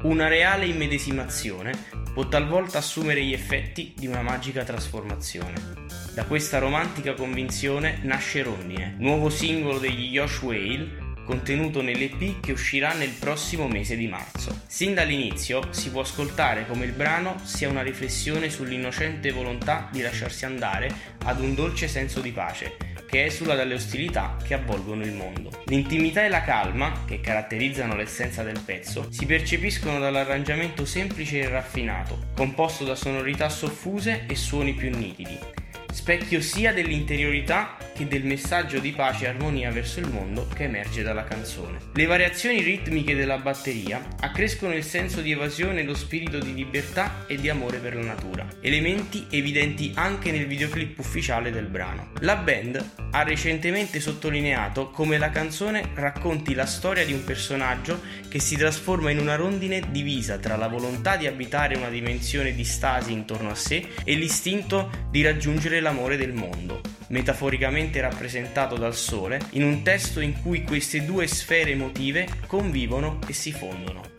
Una reale immedesimazione può talvolta assumere gli effetti di una magica trasformazione. Da questa romantica convinzione nasce Rondine, nuovo singolo degli Yosh Whale contenuto nell'EP che uscirà nel prossimo mese di marzo. Sin dall'inizio si può ascoltare come il brano sia una riflessione sull'innocente volontà di lasciarsi andare ad un dolce senso di pace che esula dalle ostilità che avvolgono il mondo. L'intimità e la calma, che caratterizzano l'essenza del pezzo, si percepiscono dall'arrangiamento semplice e raffinato, composto da sonorità soffuse e suoni più nitidi specchio sia dell'interiorità che del messaggio di pace e armonia verso il mondo che emerge dalla canzone. Le variazioni ritmiche della batteria accrescono il senso di evasione e lo spirito di libertà e di amore per la natura, elementi evidenti anche nel videoclip ufficiale del brano. La band ha recentemente sottolineato come la canzone racconti la storia di un personaggio che si trasforma in una rondine divisa tra la volontà di abitare una dimensione di stasi intorno a sé e l'istinto di raggiungere l'amore del mondo, metaforicamente rappresentato dal sole, in un testo in cui queste due sfere emotive convivono e si fondono.